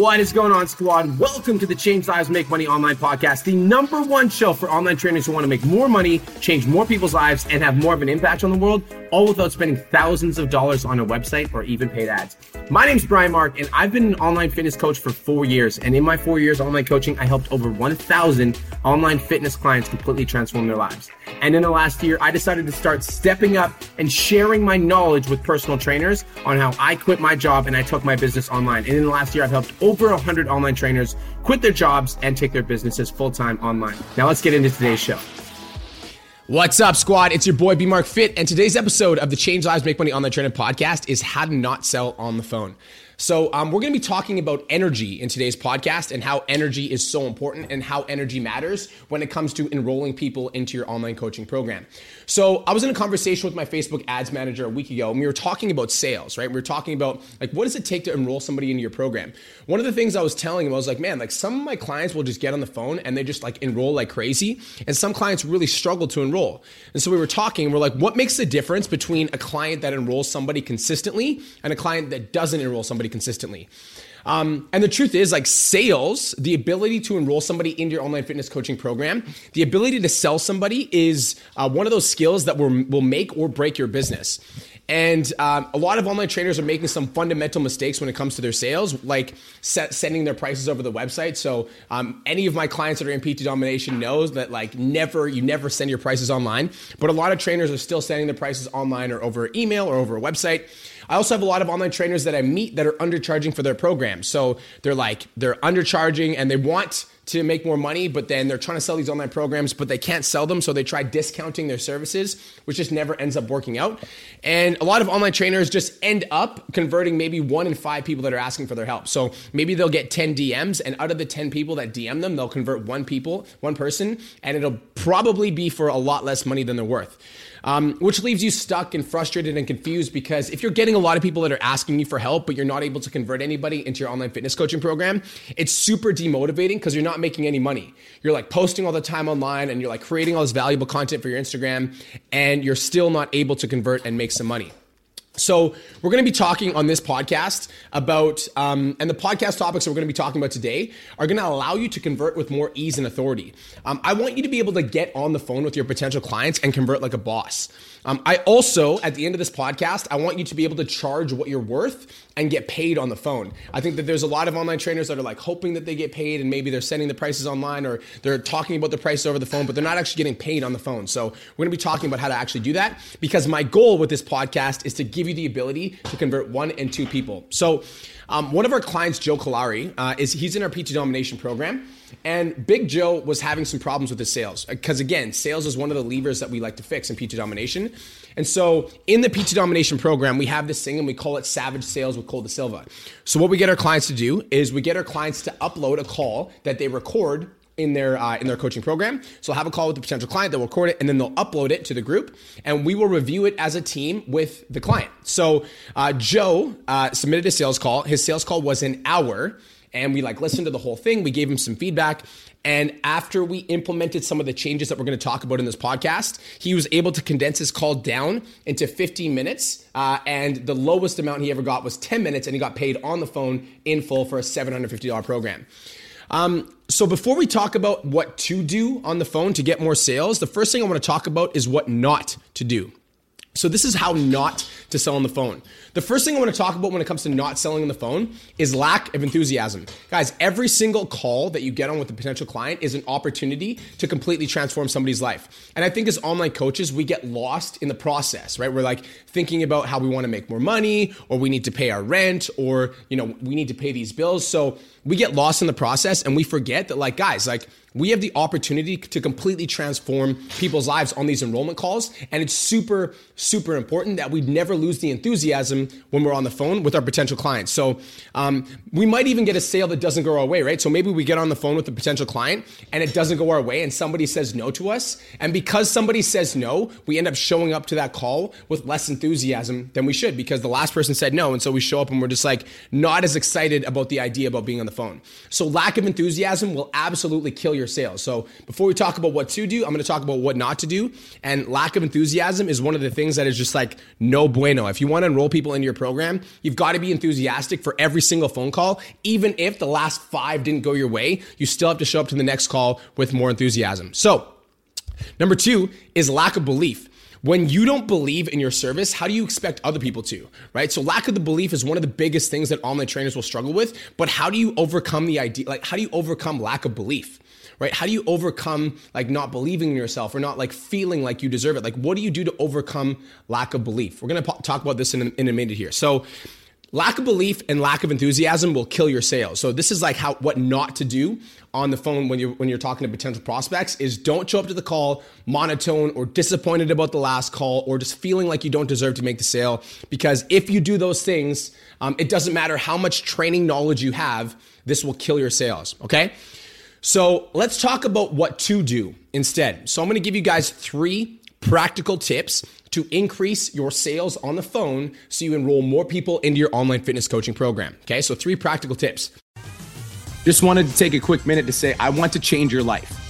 What is going on, squad? Welcome to the Change Lives Make Money Online podcast, the number one show for online trainers who want to make more money, change more people's lives, and have more of an impact on the world, all without spending thousands of dollars on a website or even paid ads. My name is Brian Mark, and I've been an online fitness coach for four years. And in my four years online coaching, I helped over 1,000 online fitness clients completely transform their lives. And in the last year, I decided to start stepping up and sharing my knowledge with personal trainers on how I quit my job and I took my business online. And in the last year, I've helped over 100 online trainers quit their jobs and take their businesses full time online. Now, let's get into today's show. What's up, squad? It's your boy B Mark Fit, and today's episode of the Change Lives Make Money Online Training podcast is how to not sell on the phone. So, um, we're going to be talking about energy in today's podcast and how energy is so important and how energy matters when it comes to enrolling people into your online coaching program. So, I was in a conversation with my Facebook ads manager a week ago, and we were talking about sales, right? We were talking about like what does it take to enroll somebody into your program. One of the things I was telling him, I was like, man, like some of my clients will just get on the phone and they just like enroll like crazy, and some clients really struggle to enroll. And so we were talking, we're like, what makes the difference between a client that enrolls somebody consistently and a client that doesn't enroll somebody consistently. Um, and the truth is, like sales, the ability to enroll somebody into your online fitness coaching program, the ability to sell somebody is uh, one of those skills that will, will make or break your business. And um, a lot of online trainers are making some fundamental mistakes when it comes to their sales, like set, sending their prices over the website. So um, any of my clients that are in PT domination knows that like never, you never send your prices online. But a lot of trainers are still sending their prices online or over email or over a website. I also have a lot of online trainers that I meet that are undercharging for their programs. So they're like, they're undercharging and they want to make more money, but then they're trying to sell these online programs, but they can't sell them. So they try discounting their services, which just never ends up working out. And a lot of online trainers just end up converting maybe one in five people that are asking for their help. So maybe they'll get 10 DMs, and out of the 10 people that DM them, they'll convert one people, one person, and it'll probably be for a lot less money than they're worth um, which leaves you stuck and frustrated and confused because if you're getting a lot of people that are asking you for help, but you're not able to convert anybody into your online fitness coaching program, it's super demotivating because you're not making any money. You're like posting all the time online and you're like creating all this valuable content for your Instagram, and you're still not able to convert and make some money. So, we're going to be talking on this podcast about, um, and the podcast topics that we're going to be talking about today are going to allow you to convert with more ease and authority. Um, I want you to be able to get on the phone with your potential clients and convert like a boss. Um, I also, at the end of this podcast, I want you to be able to charge what you're worth and get paid on the phone. I think that there's a lot of online trainers that are like hoping that they get paid and maybe they're sending the prices online or they're talking about the prices over the phone, but they're not actually getting paid on the phone. So we're gonna be talking about how to actually do that because my goal with this podcast is to give you the ability to convert one and two people. So um, one of our clients, Joe Kalari, uh, is he's in our PT Domination program. And Big Joe was having some problems with his sales because, again, sales is one of the levers that we like to fix in PT Domination. And so, in the PT Domination program, we have this thing and we call it Savage Sales with Cole De Silva. So, what we get our clients to do is we get our clients to upload a call that they record in their uh, in their coaching program. So, I'll have a call with the potential client, they'll record it, and then they'll upload it to the group, and we will review it as a team with the client. So, uh, Joe uh, submitted a sales call. His sales call was an hour and we like listened to the whole thing. We gave him some feedback. And after we implemented some of the changes that we're going to talk about in this podcast, he was able to condense his call down into 15 minutes. Uh, and the lowest amount he ever got was 10 minutes, and he got paid on the phone in full for a $750 program. Um, so before we talk about what to do on the phone to get more sales, the first thing I want to talk about is what not to do. So this is how not to sell on the phone. The first thing I want to talk about when it comes to not selling on the phone is lack of enthusiasm. Guys, every single call that you get on with a potential client is an opportunity to completely transform somebody's life. And I think as online coaches, we get lost in the process, right? We're like thinking about how we want to make more money or we need to pay our rent or, you know, we need to pay these bills. So we get lost in the process and we forget that like guys, like we have the opportunity to completely transform people's lives on these enrollment calls. And it's super, super important that we never lose the enthusiasm when we're on the phone with our potential clients. So um, we might even get a sale that doesn't go our way, right? So maybe we get on the phone with a potential client and it doesn't go our way and somebody says no to us. And because somebody says no, we end up showing up to that call with less enthusiasm than we should because the last person said no. And so we show up and we're just like not as excited about the idea about being on the phone. So lack of enthusiasm will absolutely kill your your sales. So before we talk about what to do, I'm going to talk about what not to do. And lack of enthusiasm is one of the things that is just like no bueno. If you want to enroll people into your program, you've got to be enthusiastic for every single phone call. Even if the last five didn't go your way, you still have to show up to the next call with more enthusiasm. So number two is lack of belief when you don't believe in your service, how do you expect other people to, right? So lack of the belief is one of the biggest things that online trainers will struggle with, but how do you overcome the idea like how do you overcome lack of belief? Right? How do you overcome like not believing in yourself or not like feeling like you deserve it? Like what do you do to overcome lack of belief? We're going to talk about this in a, in a minute here. So lack of belief and lack of enthusiasm will kill your sales. So this is like how what not to do on the phone when you're when you're talking to potential prospects is don't show up to the call monotone or disappointed about the last call or just feeling like you don't deserve to make the sale because if you do those things, um, it doesn't matter how much training knowledge you have, this will kill your sales. Okay. So let's talk about what to do instead. So I'm going to give you guys three practical tips to increase your sales on the phone so you enroll more people into your online fitness coaching program. Okay, so three practical tips. Just wanted to take a quick minute to say, I want to change your life.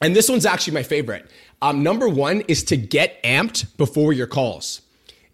and this one's actually my favorite. Um, number one is to get amped before your calls.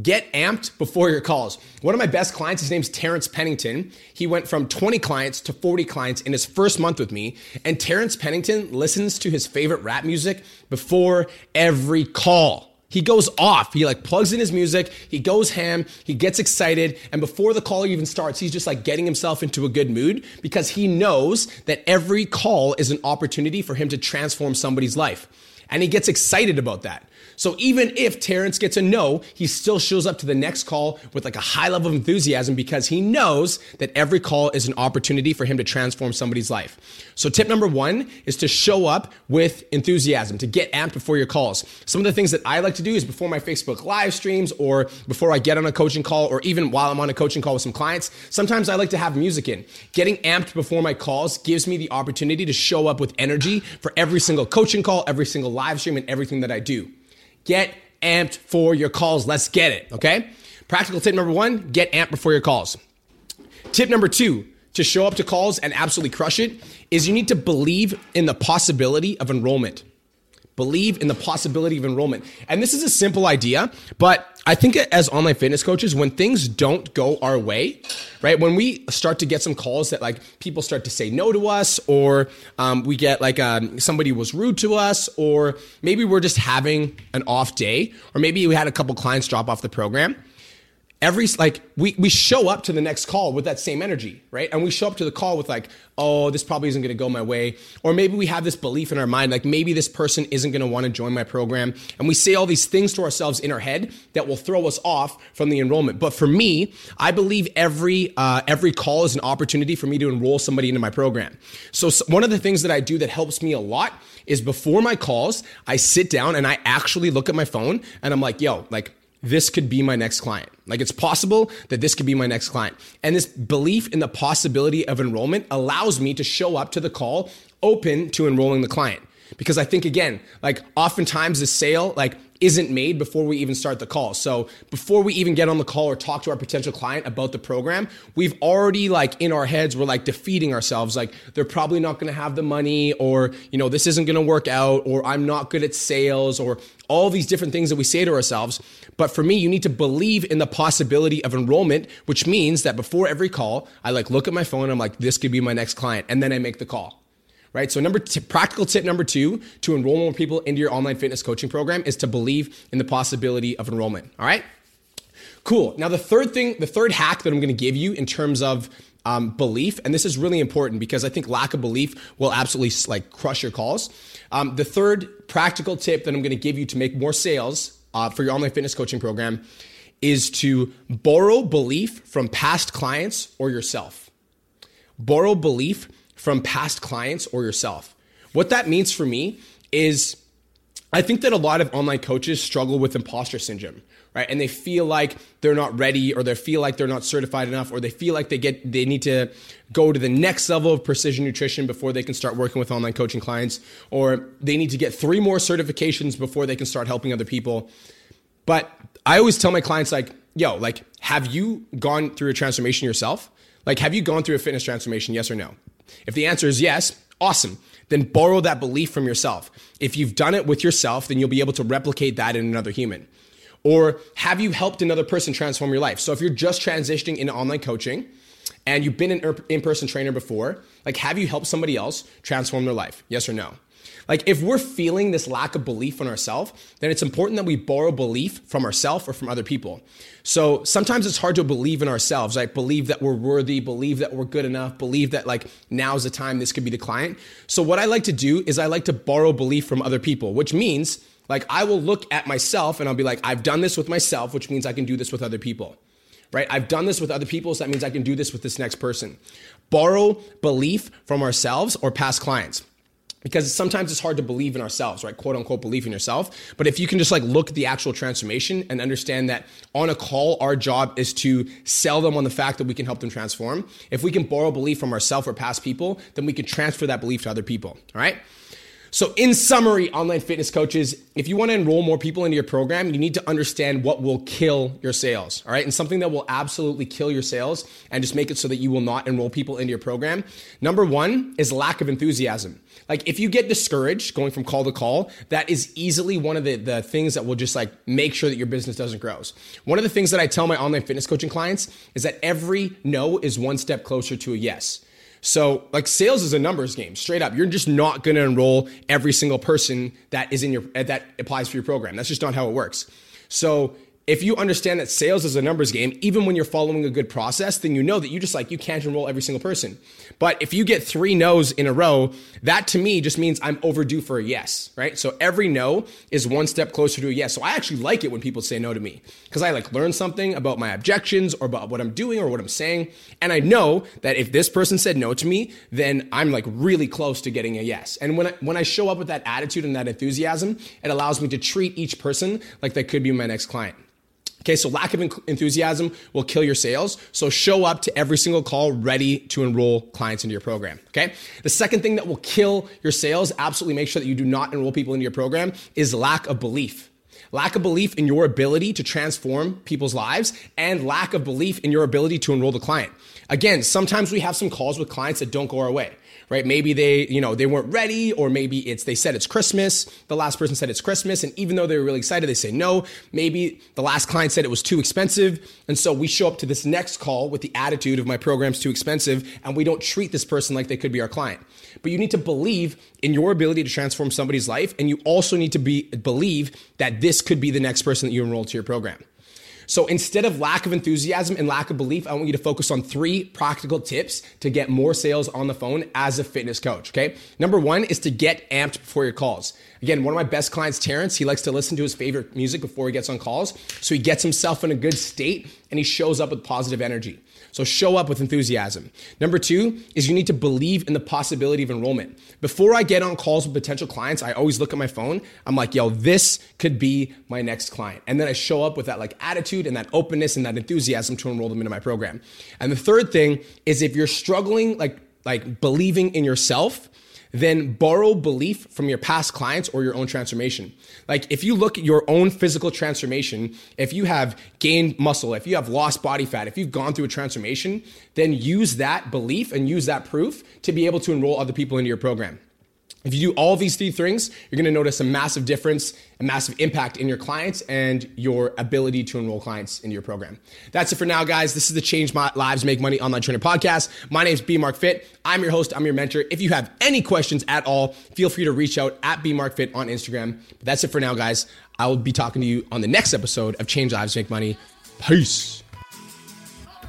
Get amped before your calls. One of my best clients, his name's Terrence Pennington. He went from 20 clients to 40 clients in his first month with me. And Terrence Pennington listens to his favorite rap music before every call. He goes off. He like plugs in his music. He goes ham. He gets excited. And before the call even starts, he's just like getting himself into a good mood because he knows that every call is an opportunity for him to transform somebody's life. And he gets excited about that. So even if Terrence gets a no, he still shows up to the next call with like a high level of enthusiasm because he knows that every call is an opportunity for him to transform somebody's life. So tip number one is to show up with enthusiasm, to get amped before your calls. Some of the things that I like to do is before my Facebook live streams or before I get on a coaching call or even while I'm on a coaching call with some clients, sometimes I like to have music in. Getting amped before my calls gives me the opportunity to show up with energy for every single coaching call, every single live stream, and everything that I do. Get amped for your calls. Let's get it, okay? Practical tip number one get amped before your calls. Tip number two to show up to calls and absolutely crush it is you need to believe in the possibility of enrollment. Believe in the possibility of enrollment. And this is a simple idea, but I think as online fitness coaches, when things don't go our way, right? When we start to get some calls that like people start to say no to us, or um, we get like um, somebody was rude to us, or maybe we're just having an off day, or maybe we had a couple clients drop off the program every like we we show up to the next call with that same energy, right? And we show up to the call with like, oh, this probably isn't going to go my way, or maybe we have this belief in our mind like maybe this person isn't going to want to join my program, and we say all these things to ourselves in our head that will throw us off from the enrollment. But for me, I believe every uh, every call is an opportunity for me to enroll somebody into my program. So, so one of the things that I do that helps me a lot is before my calls, I sit down and I actually look at my phone and I'm like, yo, like this could be my next client. Like it's possible that this could be my next client. And this belief in the possibility of enrollment allows me to show up to the call open to enrolling the client. Because I think again, like oftentimes the sale, like isn't made before we even start the call. So before we even get on the call or talk to our potential client about the program, we've already like in our heads, we're like defeating ourselves. Like they're probably not going to have the money or, you know, this isn't going to work out or I'm not good at sales or all these different things that we say to ourselves. But for me, you need to believe in the possibility of enrollment, which means that before every call, I like look at my phone. I'm like, this could be my next client. And then I make the call right? So number t- practical tip number two to enroll more people into your online fitness coaching program is to believe in the possibility of enrollment. All right. Cool. Now the third thing, the third hack that I'm going to give you in terms of um, belief, and this is really important because I think lack of belief will absolutely like crush your calls. Um, the third practical tip that I'm going to give you to make more sales uh, for your online fitness coaching program is to borrow belief from past clients or yourself. Borrow belief from past clients or yourself. What that means for me is I think that a lot of online coaches struggle with imposter syndrome, right? And they feel like they're not ready or they feel like they're not certified enough or they feel like they get they need to go to the next level of precision nutrition before they can start working with online coaching clients or they need to get three more certifications before they can start helping other people. But I always tell my clients like, "Yo, like have you gone through a transformation yourself? Like have you gone through a fitness transformation? Yes or no?" If the answer is yes, awesome then borrow that belief from yourself. If you've done it with yourself, then you'll be able to replicate that in another human. Or have you helped another person transform your life? So if you're just transitioning into online coaching and you've been an in person trainer before, like have you helped somebody else transform their life? Yes or no? Like if we're feeling this lack of belief in ourselves, then it's important that we borrow belief from ourselves or from other people. So sometimes it's hard to believe in ourselves, like believe that we're worthy, believe that we're good enough, believe that like now's the time this could be the client. So what I like to do is I like to borrow belief from other people, which means like I will look at myself and I'll be like, I've done this with myself, which means I can do this with other people right? I've done this with other people, so that means I can do this with this next person. Borrow belief from ourselves or past clients because sometimes it's hard to believe in ourselves, right? Quote unquote, believe in yourself. But if you can just like look at the actual transformation and understand that on a call, our job is to sell them on the fact that we can help them transform. If we can borrow belief from ourselves or past people, then we can transfer that belief to other people, all right? So, in summary, online fitness coaches, if you want to enroll more people into your program, you need to understand what will kill your sales, all right? And something that will absolutely kill your sales and just make it so that you will not enroll people into your program. Number one is lack of enthusiasm. Like, if you get discouraged going from call to call, that is easily one of the, the things that will just like make sure that your business doesn't grow. One of the things that I tell my online fitness coaching clients is that every no is one step closer to a yes. So, like sales is a numbers game, straight up. You're just not going to enroll every single person that is in your that applies for your program. That's just not how it works. So, if you understand that sales is a numbers game, even when you're following a good process, then you know that you just like you can't enroll every single person. But if you get three no's in a row, that to me just means I'm overdue for a yes, right? So every no is one step closer to a yes. So I actually like it when people say no to me because I like learn something about my objections or about what I'm doing or what I'm saying. And I know that if this person said no to me, then I'm like really close to getting a yes. And when I, when I show up with that attitude and that enthusiasm, it allows me to treat each person like they could be my next client. Okay, so lack of enthusiasm will kill your sales. So show up to every single call ready to enroll clients into your program. Okay, the second thing that will kill your sales, absolutely make sure that you do not enroll people into your program, is lack of belief. Lack of belief in your ability to transform people's lives and lack of belief in your ability to enroll the client. Again, sometimes we have some calls with clients that don't go our way right? Maybe they, you know, they weren't ready, or maybe it's they said it's Christmas. The last person said it's Christmas, and even though they were really excited, they say no. Maybe the last client said it was too expensive, and so we show up to this next call with the attitude of my program's too expensive, and we don't treat this person like they could be our client. But you need to believe in your ability to transform somebody's life, and you also need to be believe that this could be the next person that you enroll to your program. So instead of lack of enthusiasm and lack of belief, I want you to focus on three practical tips to get more sales on the phone as a fitness coach. Okay. Number one is to get amped before your calls. Again, one of my best clients, Terrence, he likes to listen to his favorite music before he gets on calls. So he gets himself in a good state and he shows up with positive energy. So show up with enthusiasm. Number two is you need to believe in the possibility of enrollment. Before I get on calls with potential clients, I always look at my phone. I'm like, yo, this could be my next client. And then I show up with that like attitude and that openness and that enthusiasm to enroll them into my program. And the third thing is if you're struggling like like believing in yourself, then borrow belief from your past clients or your own transformation. Like if you look at your own physical transformation, if you have gained muscle, if you have lost body fat, if you've gone through a transformation, then use that belief and use that proof to be able to enroll other people into your program. If you do all these three things, you're gonna notice a massive difference, a massive impact in your clients and your ability to enroll clients into your program. That's it for now, guys. This is the Change My Lives Make Money Online Trainer Podcast. My name is B Mark Fit. I'm your host, I'm your mentor. If you have any questions at all, feel free to reach out at B Mark Fit on Instagram. But that's it for now, guys. I will be talking to you on the next episode of Change Lives Make Money. Peace.